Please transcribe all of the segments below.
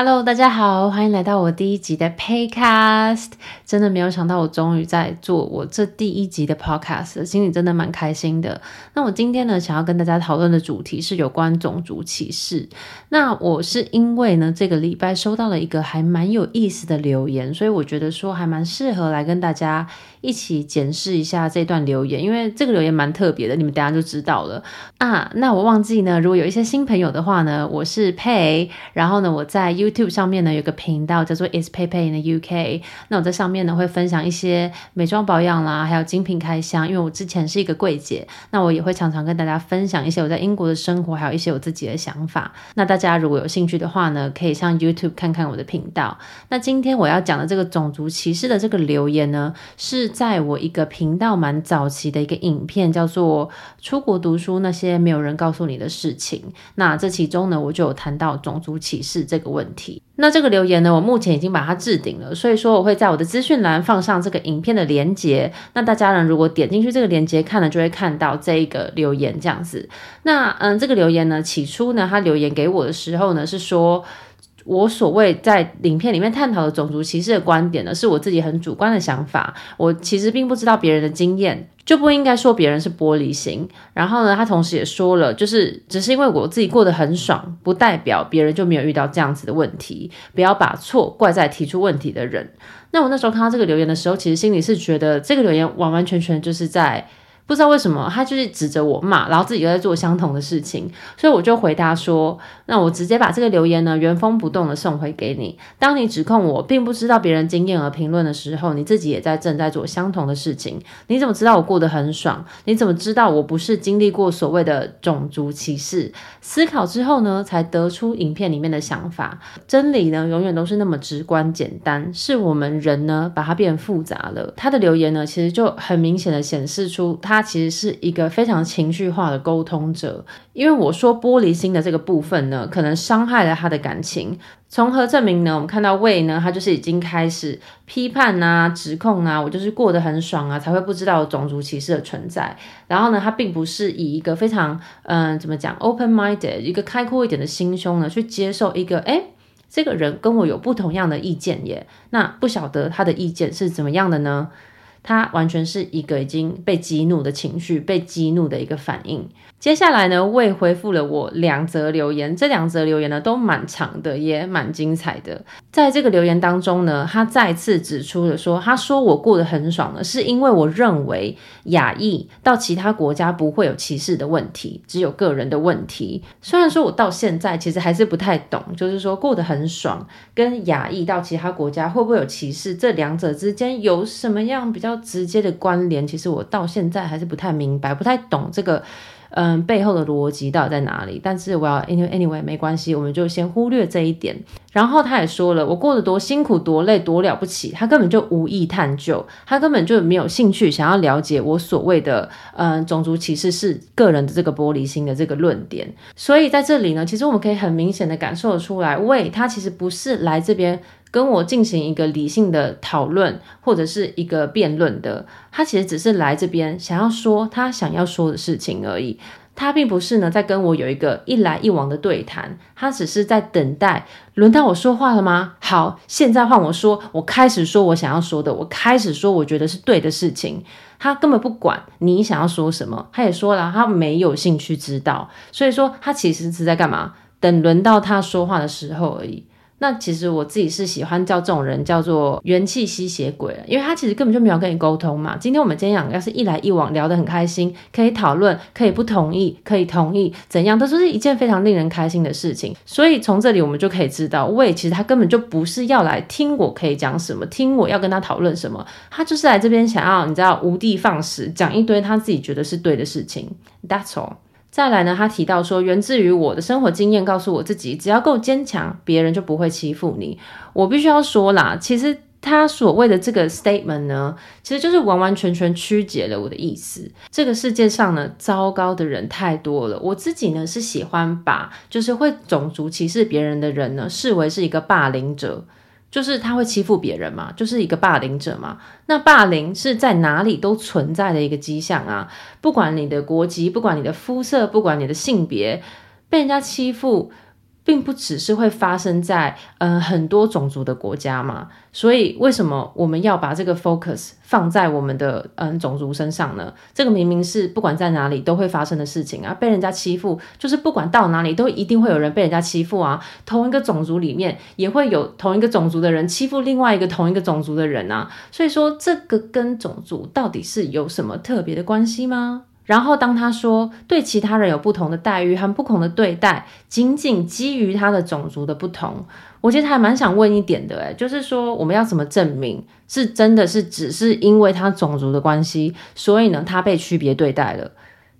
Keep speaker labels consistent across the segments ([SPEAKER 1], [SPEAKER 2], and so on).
[SPEAKER 1] Hello，大家好，欢迎来到我第一集的 Paycast。真的没有想到，我终于在做我这第一集的 Podcast，心里真的蛮开心的。那我今天呢，想要跟大家讨论的主题是有关种族歧视。那我是因为呢，这个礼拜收到了一个还蛮有意思的留言，所以我觉得说还蛮适合来跟大家一起检视一下这段留言，因为这个留言蛮特别的，你们等下就知道了啊。那我忘记呢，如果有一些新朋友的话呢，我是 Pay，然后呢，我在 U YouTube 上面呢有个频道叫做 Is Pay Pay in the UK。那我在上面呢会分享一些美妆保养啦，还有精品开箱。因为我之前是一个柜姐，那我也会常常跟大家分享一些我在英国的生活，还有一些我自己的想法。那大家如果有兴趣的话呢，可以上 YouTube 看看我的频道。那今天我要讲的这个种族歧视的这个留言呢，是在我一个频道蛮早期的一个影片，叫做《出国读书那些没有人告诉你的事情》。那这其中呢，我就有谈到种族歧视这个问题。那这个留言呢，我目前已经把它置顶了，所以说我会在我的资讯栏放上这个影片的连接。那大家呢，如果点进去这个连接看了，就会看到这一个留言这样子。那嗯，这个留言呢，起初呢，他留言给我的时候呢，是说我所谓在影片里面探讨的种族歧视的观点呢，是我自己很主观的想法，我其实并不知道别人的经验。就不应该说别人是玻璃心。然后呢，他同时也说了，就是只是因为我自己过得很爽，不代表别人就没有遇到这样子的问题。不要把错怪在提出问题的人。那我那时候看到这个留言的时候，其实心里是觉得这个留言完完全全就是在。不知道为什么，他就是指着我骂，然后自己又在做相同的事情，所以我就回答说：“那我直接把这个留言呢原封不动的送回给你。当你指控我并不知道别人经验而评论的时候，你自己也在正在做相同的事情。你怎么知道我过得很爽？你怎么知道我不是经历过所谓的种族歧视？思考之后呢，才得出影片里面的想法。真理呢，永远都是那么直观简单，是我们人呢把它变复杂了。他的留言呢，其实就很明显的显示出他。他其实是一个非常情绪化的沟通者，因为我说玻璃心的这个部分呢，可能伤害了他的感情。从何证明呢？我们看到魏呢，他就是已经开始批判啊、指控啊，我就是过得很爽啊，才会不知道种族歧视的存在。然后呢，他并不是以一个非常嗯、怎么讲，open-minded，一个开阔一点的心胸呢，去接受一个诶，这个人跟我有不同样的意见耶。那不晓得他的意见是怎么样的呢？他完全是一个已经被激怒的情绪，被激怒的一个反应。接下来呢，魏回复了我两则留言，这两则留言呢都蛮长的，也蛮精彩的。在这个留言当中呢，他再次指出了说，他说我过得很爽呢，是因为我认为亚裔到其他国家不会有歧视的问题，只有个人的问题。虽然说我到现在其实还是不太懂，就是说过得很爽跟亚裔到其他国家会不会有歧视，这两者之间有什么样比较直接的关联？其实我到现在还是不太明白，不太懂这个。嗯，背后的逻辑到底在哪里？但是我要 anyway anyway 没关系，我们就先忽略这一点。然后他也说了，我过得多辛苦、多累、多了不起，他根本就无意探究，他根本就没有兴趣想要了解我所谓的嗯种族歧视是个人的这个玻璃心的这个论点。所以在这里呢，其实我们可以很明显的感受出来，喂，他其实不是来这边。跟我进行一个理性的讨论，或者是一个辩论的，他其实只是来这边想要说他想要说的事情而已。他并不是呢在跟我有一个一来一往的对谈，他只是在等待轮到我说话了吗？好，现在换我说，我开始说我想要说的，我开始说我觉得是对的事情。他根本不管你想要说什么，他也说了，他没有兴趣知道。所以说，他其实是在干嘛？等轮到他说话的时候而已。那其实我自己是喜欢叫这种人叫做元气吸血鬼，因为他其实根本就没有跟你沟通嘛。今天我们今天讲，要是一来一往聊得很开心，可以讨论，可以不同意，可以同意，怎样，都是一件非常令人开心的事情。所以从这里我们就可以知道，喂，其实他根本就不是要来听我可以讲什么，听我要跟他讨论什么，他就是来这边想要你知道无的放矢，讲一堆他自己觉得是对的事情。That's all。再来呢，他提到说，源自于我的生活经验，告诉我自己，只要够坚强，别人就不会欺负你。我必须要说啦，其实他所谓的这个 statement 呢，其实就是完完全全曲解了我的意思。这个世界上呢，糟糕的人太多了。我自己呢，是喜欢把就是会种族歧视别人的人呢，视为是一个霸凌者。就是他会欺负别人嘛，就是一个霸凌者嘛。那霸凌是在哪里都存在的一个迹象啊，不管你的国籍，不管你的肤色，不管你的性别，被人家欺负，并不只是会发生在嗯、很多种族的国家嘛，所以为什么我们要把这个 focus 放在我们的嗯、种族身上呢？这个明明是不管在哪里都会发生的事情啊，被人家欺负，就是不管到哪里都一定会有人被人家欺负啊。同一个种族里面也会有同一个种族的人欺负另外一个同一个种族的人啊，所以说这个跟种族到底是有什么特别的关系吗？然后当他说对其他人有不同的待遇和不同的对待，仅仅基于他的种族的不同，我其实还蛮想问一点的，诶，就是说我们要怎么证明是真的是只是因为他种族的关系，所以呢他被区别对待了？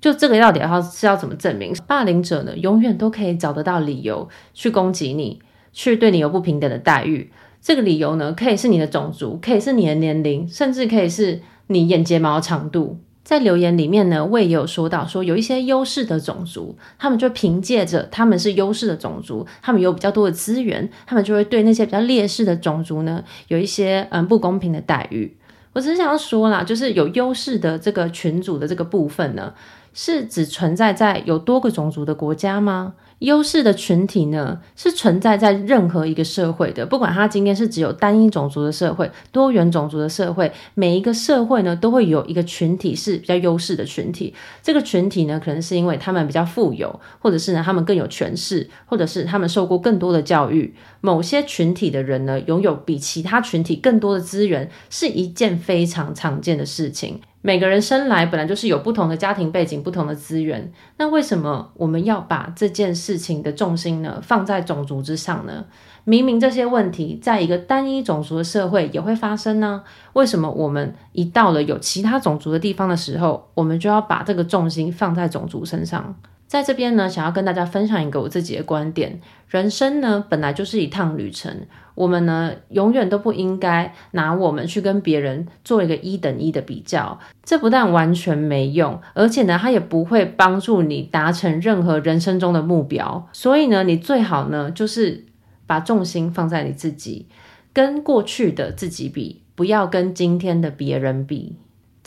[SPEAKER 1] 就这个到底要是要怎么证明？霸凌者呢永远都可以找得到理由去攻击你，去对你有不平等的待遇。这个理由呢可以是你的种族，可以是你的年龄，甚至可以是你眼睫毛长度。在留言里面呢，我也有说到，说有一些优势的种族，他们就凭借着他们是优势的种族，他们有比较多的资源，他们就会对那些比较劣势的种族呢，有一些嗯不公平的待遇。我只是想要说啦，就是有优势的这个群组的这个部分呢，是只存在在有多个种族的国家吗？优势的群体呢，是存在在任何一个社会的，不管它今天是只有单一种族的社会、多元种族的社会，每一个社会呢，都会有一个群体是比较优势的群体。这个群体呢，可能是因为他们比较富有，或者是呢他们更有权势，或者是他们受过更多的教育。某些群体的人呢，拥有比其他群体更多的资源，是一件非常常见的事情。每个人生来本来就是有不同的家庭背景、不同的资源，那为什么我们要把这件事情的重心呢，放在种族之上呢？明明这些问题在一个单一种族的社会也会发生呢？为什么我们一到了有其他种族的地方的时候，我们就要把这个重心放在种族身上？在这边呢，想要跟大家分享一个我自己的观点：人生呢，本来就是一趟旅程。我们呢，永远都不应该拿我们去跟别人做一个一等一的比较。这不但完全没用，而且呢，它也不会帮助你达成任何人生中的目标。所以呢，你最好呢，就是把重心放在你自己，跟过去的自己比，不要跟今天的别人比。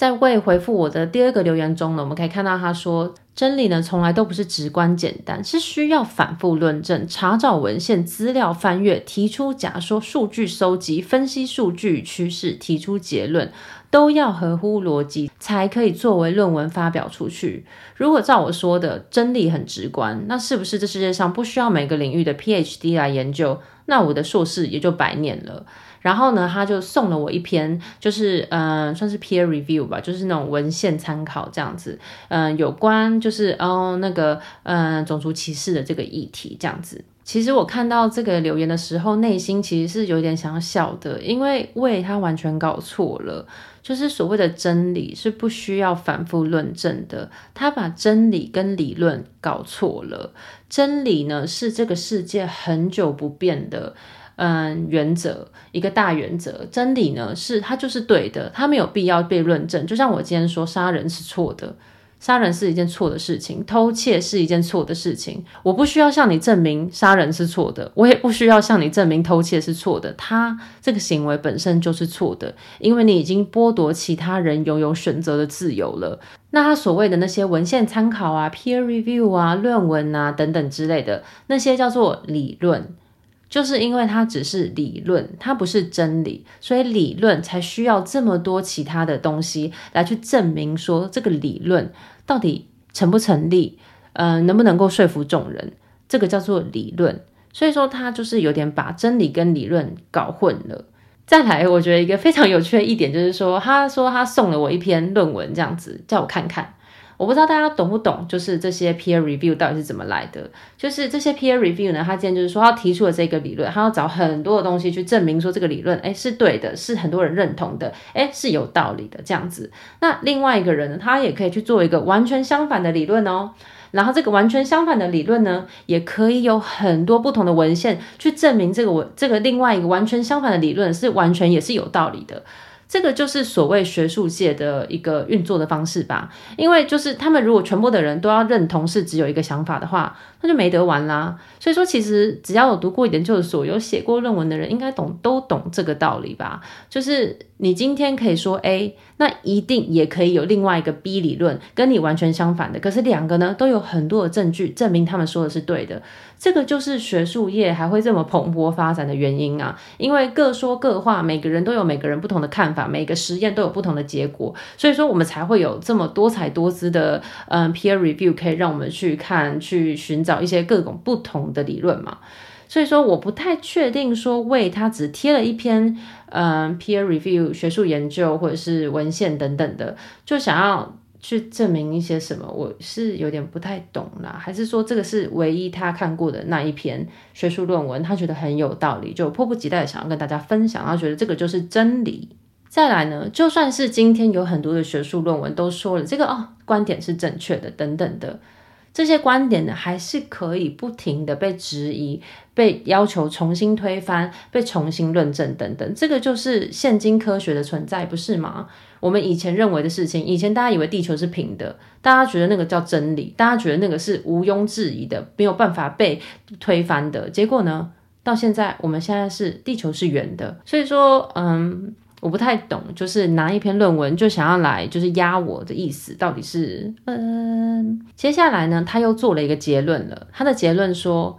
[SPEAKER 1] 在未回复我的第二个留言中呢，我们可以看到他说，真理呢从来都不是直观简单，是需要反复论证、查找文献资料、翻阅、提出假说、数据收集、分析数据趋势、提出结论，都要合乎逻辑，才可以作为论文发表出去。如果照我说的，真理很直观，那是不是这世界上不需要每个领域的 PhD 来研究？那我的硕士也就白念了。然后呢，他就送了我一篇，就是嗯、算是 peer review 吧，就是那种文献参考这样子，嗯、有关就是哦那个嗯、呃、种族歧视的这个议题这样子。其实我看到这个留言的时候，内心其实是有点想笑的，因为为他完全搞错了，就是所谓的真理是不需要反复论证的，他把真理跟理论搞错了。真理呢是这个世界很久不变的。嗯，原则一个大原则，真理呢是它就是对的，它没有必要被论证。就像我今天说，杀人是错的，杀人是一件错的事情，偷窃是一件错的事情。我不需要向你证明杀人是错的，我也不需要向你证明偷窃是错的。他这个行为本身就是错的，因为你已经剥夺其他人拥有选择的自由了。那他所谓的那些文献参考啊、peer review 啊、论文啊等等之类的，那些叫做理论。就是因为它只是理论，它不是真理，所以理论才需要这么多其他的东西来去证明说这个理论到底成不成立，呃，能不能够说服众人，这个叫做理论。所以说他就是有点把真理跟理论搞混了。再来，我觉得一个非常有趣的一点就是说，他说他送了我一篇论文，这样子叫我看看。我不知道大家懂不懂，就是这些 peer review 到底是怎么来的？就是这些 peer review 呢，他今天就是说他提出了这个理论，他要找很多的东西去证明说这个理论，诶是对的，是很多人认同的，诶是有道理的这样子。那另外一个人呢，他也可以去做一个完全相反的理论哦。然后这个完全相反的理论呢，也可以有很多不同的文献去证明这个文这个另外一个完全相反的理论是完全也是有道理的。这个就是所谓学术界的一个运作的方式吧，因为就是他们如果全部的人都要认同是只有一个想法的话，那就没得玩啦。所以说，其实只要有读过研究所、有写过论文的人，应该懂都懂这个道理吧。就是你今天可以说 A，那一定也可以有另外一个 B 理论跟你完全相反的，可是两个呢都有很多的证据证明他们说的是对的。这个就是学术业还会这么蓬勃发展的原因啊，因为各说各话，每个人都有每个人不同的看法，每个实验都有不同的结果，所以说我们才会有这么多彩多姿的嗯 peer review 可以让我们去看，去寻找一些各种不同的理论嘛。所以说我不太确定说为他只贴了一篇嗯 peer review 学术研究或者是文献等等的，就想要。去证明一些什么，我是有点不太懂啦。还是说这个是唯一他看过的那一篇学术论文，他觉得很有道理，就迫不及待想要跟大家分享，他觉得这个就是真理。再来呢，就算是今天有很多的学术论文都说了这个哦，观点是正确的等等的。这些观点呢，还是可以不停的被质疑、被要求重新推翻、被重新论证等等。这个就是现今科学的存在，不是吗？我们以前认为的事情，以前大家以为地球是平的，大家觉得那个叫真理，大家觉得那个是毋庸置疑的，没有办法被推翻的。结果呢，到现在，我们现在是地球是圆的。所以说，嗯。我不太懂，就是拿一篇论文就想要来就是压我的意思，到底是嗯。接下来呢，他又做了一个结论了。他的结论说，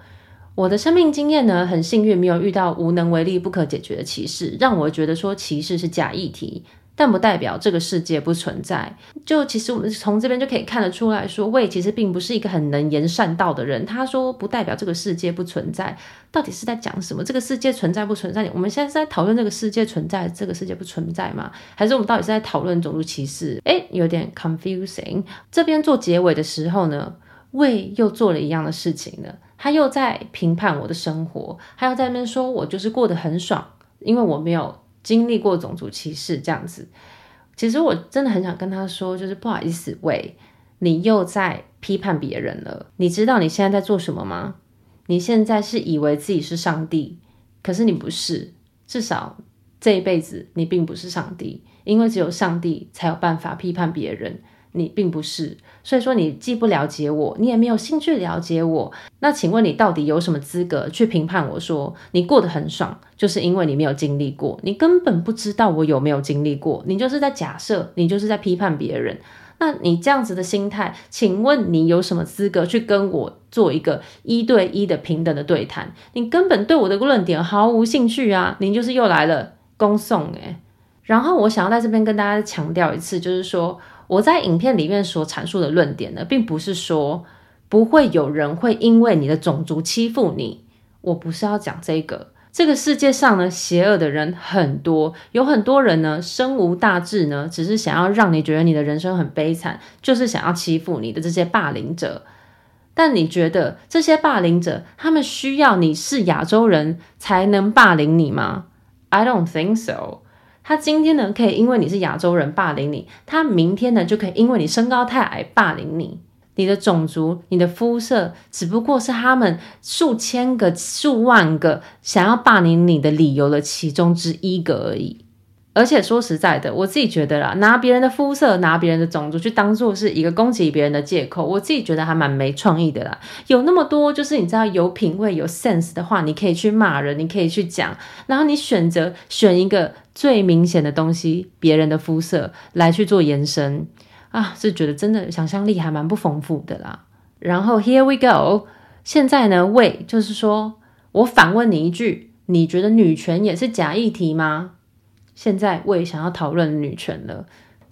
[SPEAKER 1] 我的生命经验呢，很幸运没有遇到无能为力、不可解决的歧视，让我觉得说歧视是假议题。但不代表这个世界不存在。就其实我们从这边就可以看得出来说，魏其实并不是一个很能言善道的人。他说不代表这个世界不存在，到底是在讲什么？这个世界存在不存在？我们现在是在讨论这个世界存在，这个世界不存在吗？还是我们到底是在讨论种族歧视？诶，有点 confusing。这边做结尾的时候呢，魏又做了一样的事情了。他又在评判我的生活，他又在那边说我就是过得很爽，因为我没有。经历过种族歧视这样子，其实我真的很想跟他说，就是不好意思，喂，你又在批判别人了。你知道你现在在做什么吗？你现在是以为自己是上帝，可是你不是，至少这一辈子你并不是上帝，因为只有上帝才有办法批判别人。你并不是，所以说你既不了解我，你也没有兴趣了解我。那请问你到底有什么资格去评判我说你过得很爽？就是因为你没有经历过，你根本不知道我有没有经历过，你就是在假设，你就是在批判别人。那你这样子的心态，请问你有什么资格去跟我做一个一对一的平等的对谈？你根本对我的论点毫无兴趣啊！你就是又来了恭送诶。然后我想要在这边跟大家强调一次，就是说。我在影片里面所阐述的论点呢，并不是说不会有人会因为你的种族欺负你。我不是要讲这个。这个世界上呢，邪恶的人很多，有很多人呢，身无大志呢，只是想要让你觉得你的人生很悲惨，就是想要欺负你的这些霸凌者。但你觉得这些霸凌者，他们需要你是亚洲人才能霸凌你吗？I don't think so. 他今天呢，可以因为你是亚洲人霸凌你；他明天呢，就可以因为你身高太矮霸凌你。你的种族、你的肤色，只不过是他们数千个、数万个想要霸凌你的理由的其中之一个而已。而且说实在的，我自己觉得啦，拿别人的肤色、拿别人的种族去当做是一个攻击别人的借口，我自己觉得还蛮没创意的啦。有那么多就是你知道有品味、有 sense 的话，你可以去骂人，你可以去讲，然后你选择选一个最明显的东西，别人的肤色来去做延伸啊，是觉得真的想象力还蛮不丰富的啦。然后 here we go，现在呢，喂，就是说我反问你一句，你觉得女权也是假议题吗？现在我也想要讨论女权了，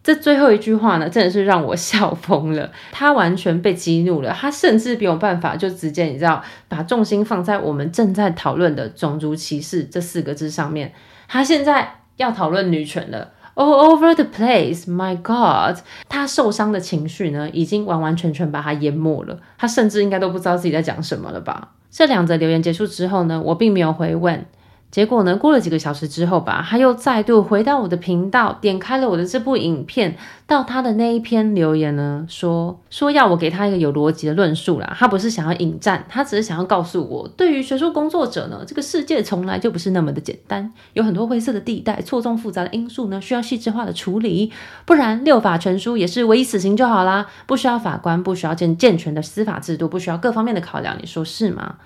[SPEAKER 1] 这最后一句话呢，真的是让我笑疯了。他完全被激怒了，他甚至没有办法就直接你知道把重心放在我们正在讨论的种族歧视这四个字上面。他现在要讨论女权了，all over the place，my God！他受伤的情绪呢，已经完完全全把他淹没了。他甚至应该都不知道自己在讲什么了吧？这两则留言结束之后呢，我并没有回问。结果呢，过了几个小时之后吧，他又再度回到我的频道，点开了我的这部影片，到他的那一篇留言呢，说说要我给他一个有逻辑的论述啦。他不是想要引战，他只是想要告诉我，对于学术工作者呢，这个世界从来就不是那么的简单，有很多灰色的地带，错综复杂的因素呢，需要细致化的处理，不然六法全书也是唯一死刑就好啦，不需要法官，不需要健健全的司法制度，不需要各方面的考量，你说是吗？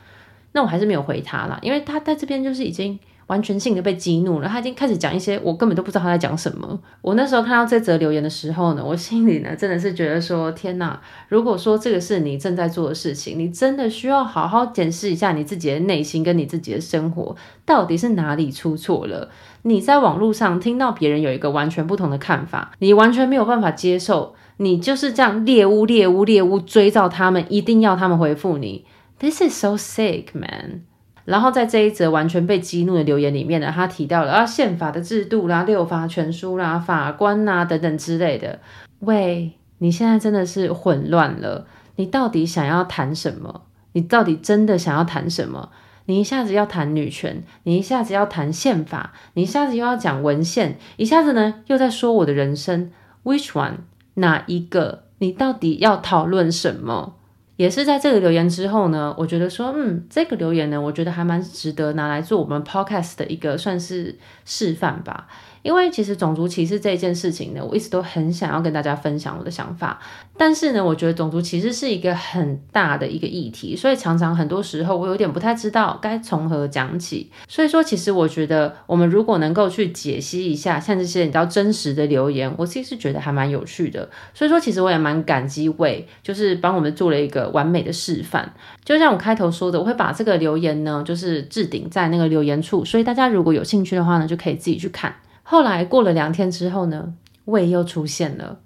[SPEAKER 1] 那我还是没有回他啦，因为他在这边就是已经。完全性的被激怒了，他已经开始讲一些我根本都不知道他在讲什么。我那时候看到这则留言的时候呢，我心里呢真的是觉得说：天哪！如果说这个是你正在做的事情，你真的需要好好检视一下你自己的内心跟你自己的生活到底是哪里出错了。你在网络上听到别人有一个完全不同的看法，你完全没有办法接受，你就是这样猎巫猎巫猎巫追到他们，一定要他们回复你。This is so sick, man. 然后在这一则完全被激怒的留言里面呢，他提到了啊宪法的制度啦、六法全书啦、法官呐等等之类的。喂，你现在真的是混乱了，你到底想要谈什么？你到底真的想要谈什么？你一下子要谈女权，你一下子要谈宪法，你一下子又要讲文献，一下子呢又在说我的人生，Which one？哪一个？你到底要讨论什么？也是在这个留言之后呢，我觉得说，嗯，这个留言呢，我觉得还蛮值得拿来做我们 podcast 的一个算是示范吧。因为其实种族歧视这件事情呢，我一直都很想要跟大家分享我的想法。但是呢，我觉得种族歧视是一个很大的一个议题，所以常常很多时候我有点不太知道该从何讲起。所以说，其实我觉得我们如果能够去解析一下像这些比较真实的留言，我其实觉得还蛮有趣的。所以说，其实我也蛮感激 Wei，就是帮我们做了一个完美的示范。就像我开头说的，我会把这个留言呢，就是置顶在那个留言处，所以大家如果有兴趣的话呢，就可以自己去看。后来过了两天之后呢胃又出现了，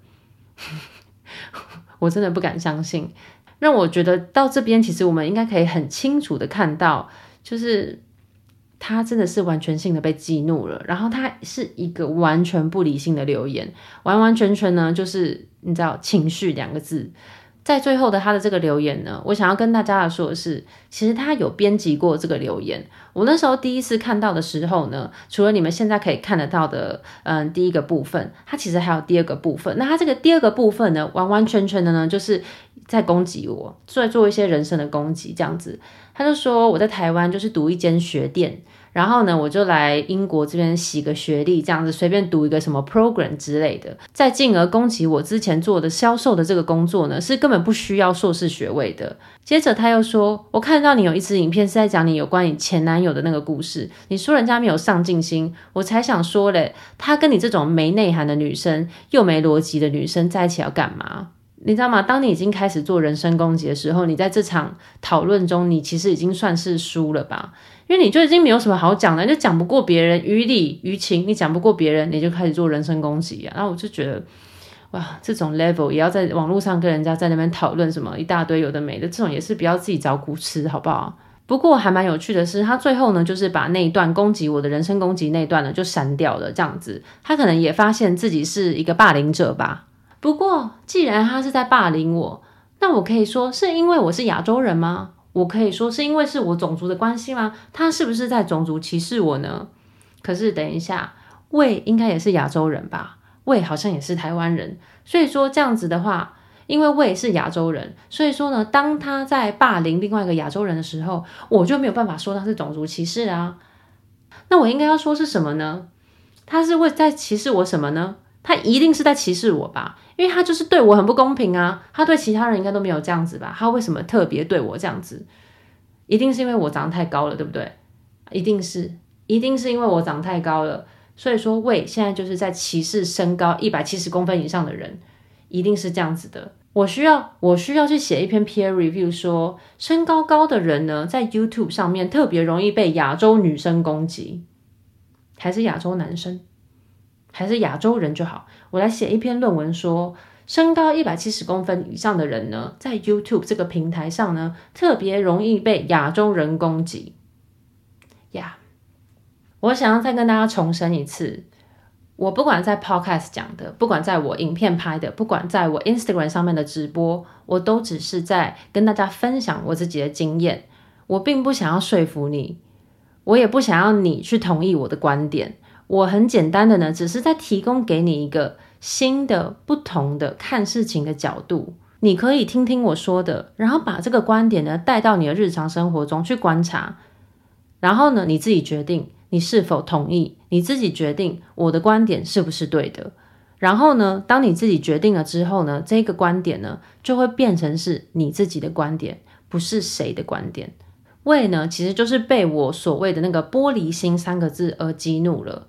[SPEAKER 1] 我真的不敢相信，让我觉得到这边其实我们应该可以很清楚的看到，就是他真的是完全性的被激怒了，然后他是一个完全不理性的留言，完完全全呢就是你知道情绪两个字。在最后的他的这个留言呢，我想要跟大家说的是，其实他有编辑过这个留言。我那时候第一次看到的时候呢，除了你们现在可以看得到的，嗯，第一个部分，他其实还有第二个部分。那他这个第二个部分呢，完完全全的呢，就是在攻击我，在做一些人身的攻击，这样子。他就说我在台湾就是读一间学店。然后呢，我就来英国这边洗个学历，这样子随便读一个什么 program 之类的，再进而攻击我之前做的销售的这个工作呢，是根本不需要硕士学位的。接着他又说，我看到你有一支影片是在讲你有关你前男友的那个故事，你说人家没有上进心，我才想说嘞，他跟你这种没内涵的女生又没逻辑的女生在一起要干嘛？你知道吗？当你已经开始做人身攻击的时候，你在这场讨论中，你其实已经算是输了吧？因为你就已经没有什么好讲的，你就讲不过别人，于理于情，你讲不过别人，你就开始做人身攻击啊！然后我就觉得，哇，这种 level 也要在网络上跟人家在那边讨论什么一大堆有的没的，这种也是不要自己找苦吃，好不好？不过还蛮有趣的是，他最后呢，就是把那一段攻击我的人身攻击那一段呢，就删掉了，这样子，他可能也发现自己是一个霸凌者吧。不过，既然他是在霸凌我，那我可以说是因为我是亚洲人吗？我可以说是因为是我种族的关系吗？他是不是在种族歧视我呢？可是等一下魏应该也是亚洲人吧魏好像也是台湾人，所以说这样子的话，因为魏是亚洲人，所以说呢，当他在霸凌另外一个亚洲人的时候，我就没有办法说他是种族歧视啊。那我应该要说是什么呢？他是会在歧视我什么呢？他一定是在歧视我吧，因为他就是对我很不公平啊。他对其他人应该都没有这样子吧？他为什么特别对我这样子？一定是因为我长得太高了，对不对？一定是，一定是因为我长得太高了。所以说，Wei 现在就是在歧视身高一百七十公分以上的人，一定是这样子的。我需要，我需要去写一篇 peer review，说身高高的人呢，在 YouTube 上面特别容易被亚洲女生攻击，还是亚洲男生？还是亚洲人就好。我来写一篇论文说，身高一百七十公分以上的人呢，在 YouTube 这个平台上呢，特别容易被亚洲人攻击。呀、我想要再跟大家重申一次，我不管在 Podcast 讲的，不管在我影片拍的，不管在我 Instagram 上面的直播，我都只是在跟大家分享我自己的经验。我并不想要说服你，我也不想要你去同意我的观点。我很简单的呢，只是在提供给你一个新的、不同的看事情的角度，你可以听听我说的，然后把这个观点呢带到你的日常生活中去观察，然后呢你自己决定你是否同意，你自己决定我的观点是不是对的，然后呢，当你自己决定了之后呢，这个观点呢就会变成是你自己的观点，不是谁的观点。为呢，其实就是被我所谓的那个玻璃心三个字而激怒了。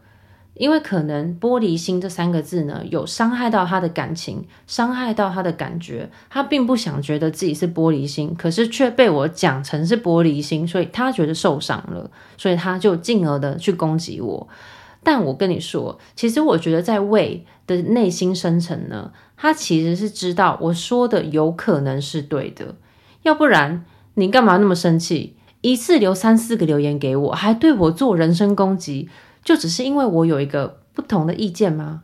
[SPEAKER 1] 因为可能玻璃心这三个字呢，有伤害到他的感情，伤害到他的感觉，他并不想觉得自己是玻璃心，可是却被我讲成是玻璃心，所以他觉得受伤了，所以他就进而的去攻击我。但我跟你说，其实我觉得在魏的内心深层呢，他其实是知道我说的有可能是对的，要不然你干嘛那么生气？一次留三四个留言给我，还对我做人身攻击。就只是因为我有一个不同的意见吗？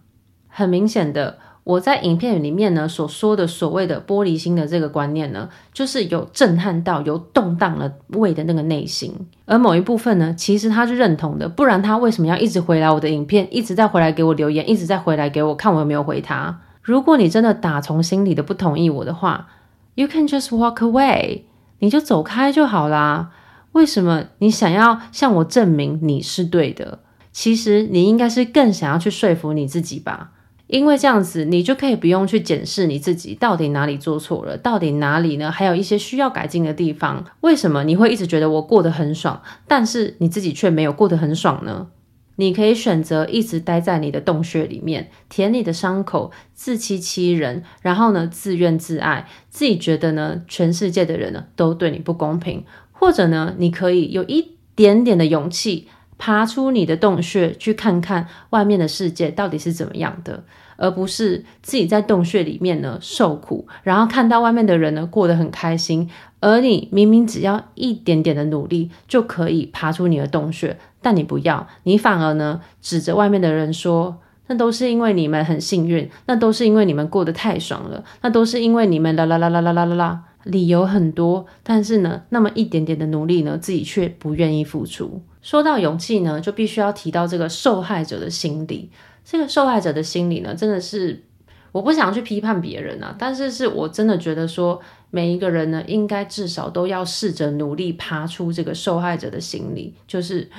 [SPEAKER 1] 很明显的，我在影片里面呢所说的所谓的玻璃心的这个观念呢，就是有震撼到、有动荡了胃的那个内心。而某一部分呢，其实他是认同的，不然他为什么要一直回来我的影片，一直在回来给我留言，一直在回来给我看我有没有回他？如果你真的打从心里的不同意我的话，You can just walk away，你就走开就好啦。为什么你想要向我证明你是对的？其实你应该是更想要去说服你自己吧，因为这样子你就可以不用去检视你自己到底哪里做错了，到底哪里呢？还有一些需要改进的地方。为什么你会一直觉得我过得很爽，但是你自己却没有过得很爽呢？你可以选择一直待在你的洞穴里面，舔你的伤口，自欺欺人，然后呢，自怨自艾，自己觉得呢，全世界的人呢都对你不公平，或者呢，你可以有一点点的勇气。爬出你的洞穴，去看看外面的世界到底是怎么样的，而不是自己在洞穴里面呢受苦，然后看到外面的人呢过得很开心，而你明明只要一点点的努力就可以爬出你的洞穴，但你不要，你反而呢指着外面的人说，那都是因为你们很幸运，那都是因为你们过得太爽了，那都是因为你们啦啦啦啦啦啦啦啦。理由很多，但是呢，那么一点点的努力呢，自己却不愿意付出。说到勇气呢，就必须要提到这个受害者的心理。这个受害者的心理呢，真的是我不想去批判别人啊，但是是我真的觉得说，每一个人呢，应该至少都要试着努力爬出这个受害者的心理，就是。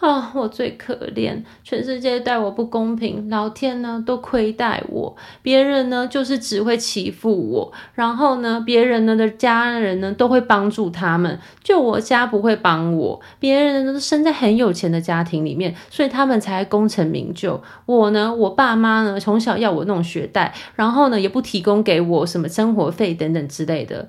[SPEAKER 1] 啊，我最可怜，全世界待我不公平，老天呢都亏待我，别人呢就是只会欺负我，然后呢，别人呢的家人呢都会帮助他们，就我家不会帮我，别人呢都生在很有钱的家庭里面，所以他们才功成名就。我呢，我爸妈呢从小要我弄学贷，然后呢也不提供给我什么生活费等等之类的。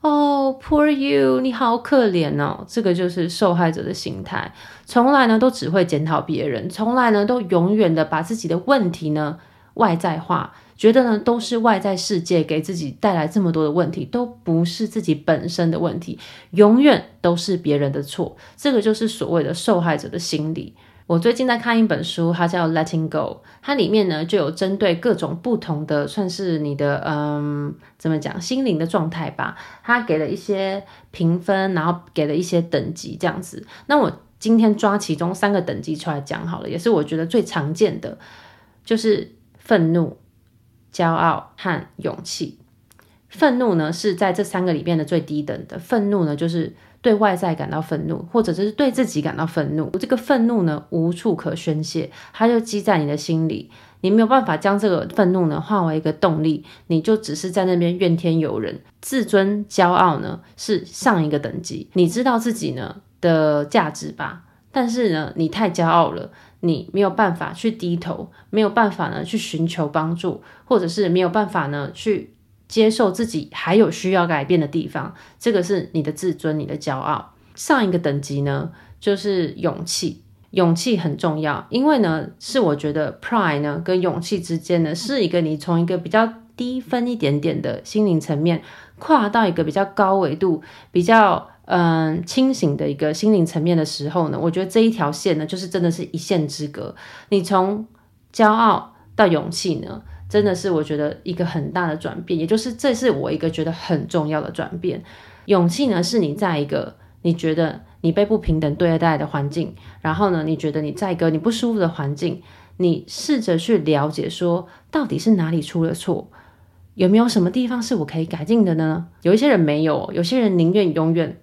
[SPEAKER 1] 哦，Poor you，你好可怜哦。这个就是受害者的心态，从来呢都只会检讨别人，从来呢都永远的把自己的问题呢外在化，觉得呢都是外在世界给自己带来这么多的问题，都不是自己本身的问题，永远都是别人的错。这个就是所谓的受害者的心理。我最近在看一本书，它叫《Letting Go》，它里面呢就有针对各种不同的，算是你的嗯，怎么讲，心灵的状态吧。它给了一些评分，然后给了一些等级这样子。那我今天抓其中三个等级出来讲好了，也是我觉得最常见的，就是愤怒、骄傲和勇气。愤怒呢是在这三个里面的最低等的，愤怒呢就是。对外在感到愤怒，或者是对自己感到愤怒，这个愤怒呢无处可宣泄，它就积在你的心里，你没有办法将这个愤怒呢化为一个动力，你就只是在那边怨天尤人。自尊、骄傲呢是上一个等级，你知道自己呢的价值吧？但是呢，你太骄傲了，你没有办法去低头，没有办法呢去寻求帮助，或者是没有办法呢去。接受自己还有需要改变的地方，这个是你的自尊，你的骄傲。上一个等级呢，就是勇气。勇气很重要，因为呢，是我觉得 pride 呢跟勇气之间呢，是一个你从一个比较低分一点点的心灵层面，跨到一个比较高维度、比较嗯、清醒的一个心灵层面的时候呢，我觉得这一条线呢，就是真的是一线之隔。你从骄傲到勇气呢，真的是我觉得一个很大的转变，也就是这是我一个觉得很重要的转变。勇气呢，是你在一个你觉得你被不平等对待的环境，然后呢，你觉得你在一个你不舒服的环境，你试着去了解说到底是哪里出了错，有没有什么地方是我可以改进的呢？有一些人没有，有些人宁愿永远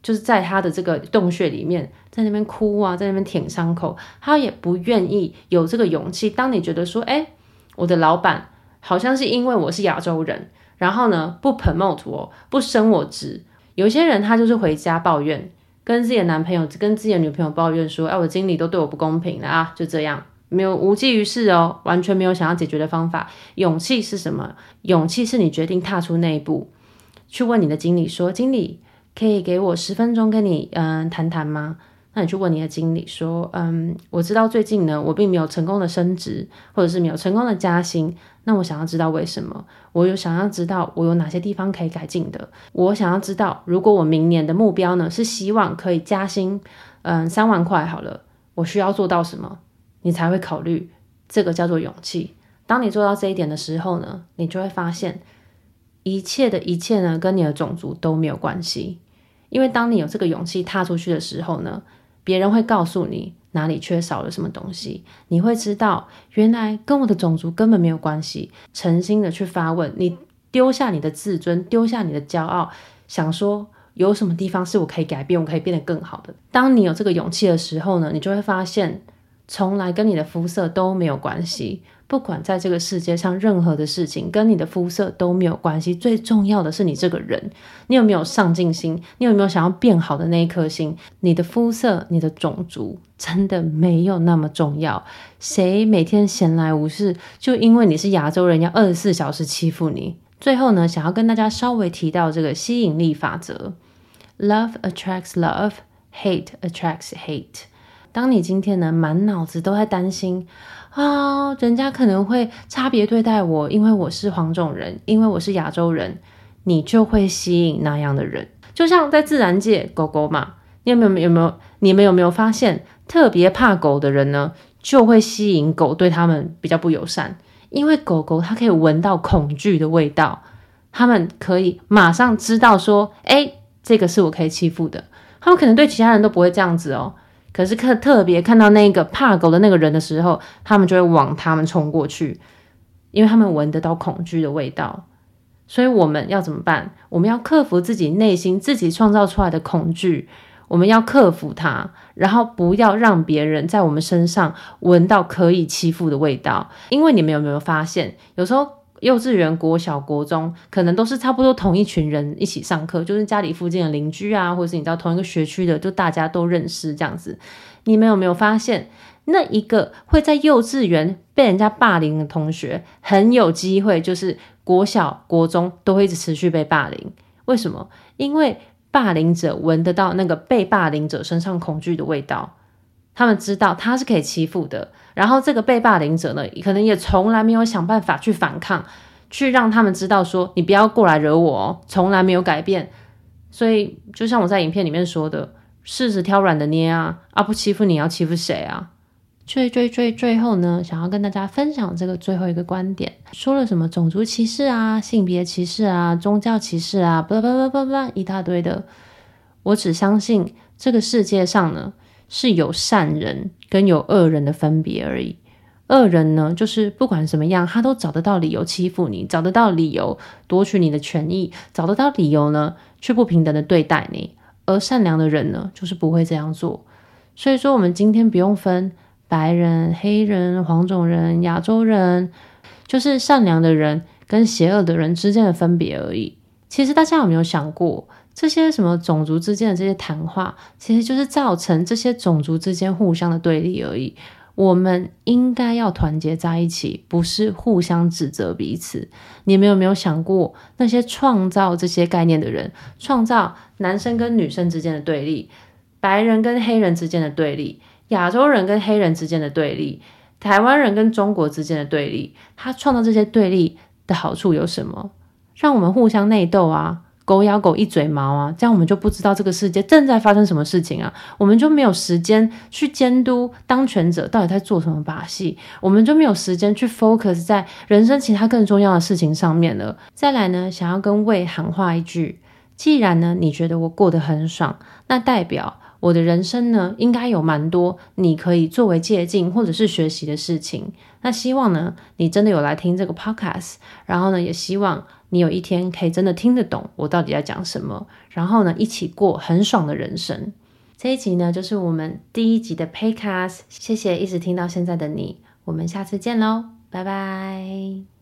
[SPEAKER 1] 就是在他的这个洞穴里面，在那边哭啊，在那边舔伤口，他也不愿意有这个勇气。当你觉得说，哎。我的老板好像是因为我是亚洲人，然后呢，不 promote 我，不升我职。有些人他就是回家抱怨，跟自己的男朋友、跟自己的女朋友抱怨说：“哎，我经理都对我不公平了啊！”就这样，没有无济于事哦，完全没有想要解决的方法。勇气是什么？勇气是你决定踏出那一步，去问你的经理说：“经理，可以给我十分钟跟你嗯谈谈吗？”那你去问你的经理说，嗯，我知道最近呢，我并没有成功的升职，或者是没有成功的加薪。那我想要知道为什么？我有想要知道我有哪些地方可以改进的。我想要知道，如果我明年的目标呢是希望可以加薪，嗯，三万块好了，我需要做到什么？你才会考虑这个叫做勇气。当你做到这一点的时候呢，你就会发现一切的一切呢跟你的种族都没有关系，因为当你有这个勇气踏出去的时候呢。别人会告诉你哪里缺少了什么东西，你会知道原来跟我的种族根本没有关系。诚心的去发问，你丢下你的自尊，丢下你的骄傲，想说有什么地方是我可以改变，我可以变得更好的。当你有这个勇气的时候呢，你就会发现，从来跟你的肤色都没有关系。不管在这个世界上任何的事情，跟你的肤色都没有关系。最重要的是你这个人，你有没有上进心？你有没有想要变好的那一颗心？你的肤色、你的种族真的没有那么重要。谁每天闲来无事，就因为你是亚洲人，要二十四小时欺负你？最后呢，想要跟大家稍微提到这个吸引力法则：Love attracts love，hate attracts hate。当你今天呢，满脑子都在担心。啊，人家可能会差别对待我，因为我是黄种人，因为我是亚洲人，你就会吸引那样的人。就像在自然界，狗狗嘛，你有没有有没有？你们有没有发现，特别怕狗的人呢，就会吸引狗对他们比较不友善，因为狗狗它可以闻到恐惧的味道，他们可以马上知道说，诶，这个是我可以欺负的。他们可能对其他人都不会这样子哦。可是看特别看到那个怕狗的那个人的时候，他们就会往他们冲过去，因为他们闻得到恐惧的味道。所以我们要怎么办？我们要克服自己内心自己创造出来的恐惧，我们要克服它，然后不要让别人在我们身上闻到可以欺负的味道。因为你们有没有发现，有时候？幼稚园、国小、国中，可能都是差不多同一群人一起上课，就是家里附近的邻居啊，或者是你到同一个学区的，就大家都认识这样子。你们有没有发现，那一个会在幼稚园被人家霸凌的同学，很有机会就是国小、国中都会一直持续被霸凌？为什么？因为霸凌者闻得到那个被霸凌者身上恐惧的味道。他们知道他是可以欺负的，然后这个被霸凌者呢，可能也从来没有想办法去反抗，去让他们知道说你不要过来惹我哦，从来没有改变。所以就像我在影片里面说的，柿子挑软的捏啊，啊不欺负你要欺负谁啊？最最最最后呢，想要跟大家分享这个最后一个观点，说了什么种族歧视啊、性别歧视啊、宗教歧视啊，巴拉巴拉巴拉一大堆的。我只相信这个世界上呢。是有善人跟有恶人的分别而已。恶人呢，就是不管怎么样，他都找得到理由欺负你，找得到理由夺取你的权益，找得到理由呢，去不平等的对待你。而善良的人呢，就是不会这样做。所以说，我们今天不用分白人、黑人、黄种人、亚洲人，就是善良的人跟邪恶的人之间的分别而已。其实大家有没有想过？这些什么种族之间的这些谈话，其实就是造成这些种族之间互相的对立而已。我们应该要团结在一起，不是互相指责彼此。你们有没有想过，那些创造这些概念的人，创造男生跟女生之间的对立，白人跟黑人之间的对立，亚洲人跟黑人之间的对立，台湾人跟中国之间的对立，他创造这些对立的好处有什么？让我们互相内斗啊！狗咬狗一嘴毛啊，这样我们就不知道这个世界正在发生什么事情啊，我们就没有时间去监督当权者到底在做什么把戏，我们就没有时间去 focus 在人生其他更重要的事情上面了。再来呢，想要跟魏喊话一句，既然呢你觉得我过得很爽，那代表我的人生呢应该有蛮多你可以作为借鉴或者是学习的事情。那希望呢你真的有来听这个 podcast，然后呢也希望。你有一天可以真的听得懂我到底在讲什么，然后呢，一起过很爽的人生。这一集呢，就是我们第一集的 Paycast，谢谢一直听到现在的你，我们下次见喽，拜拜。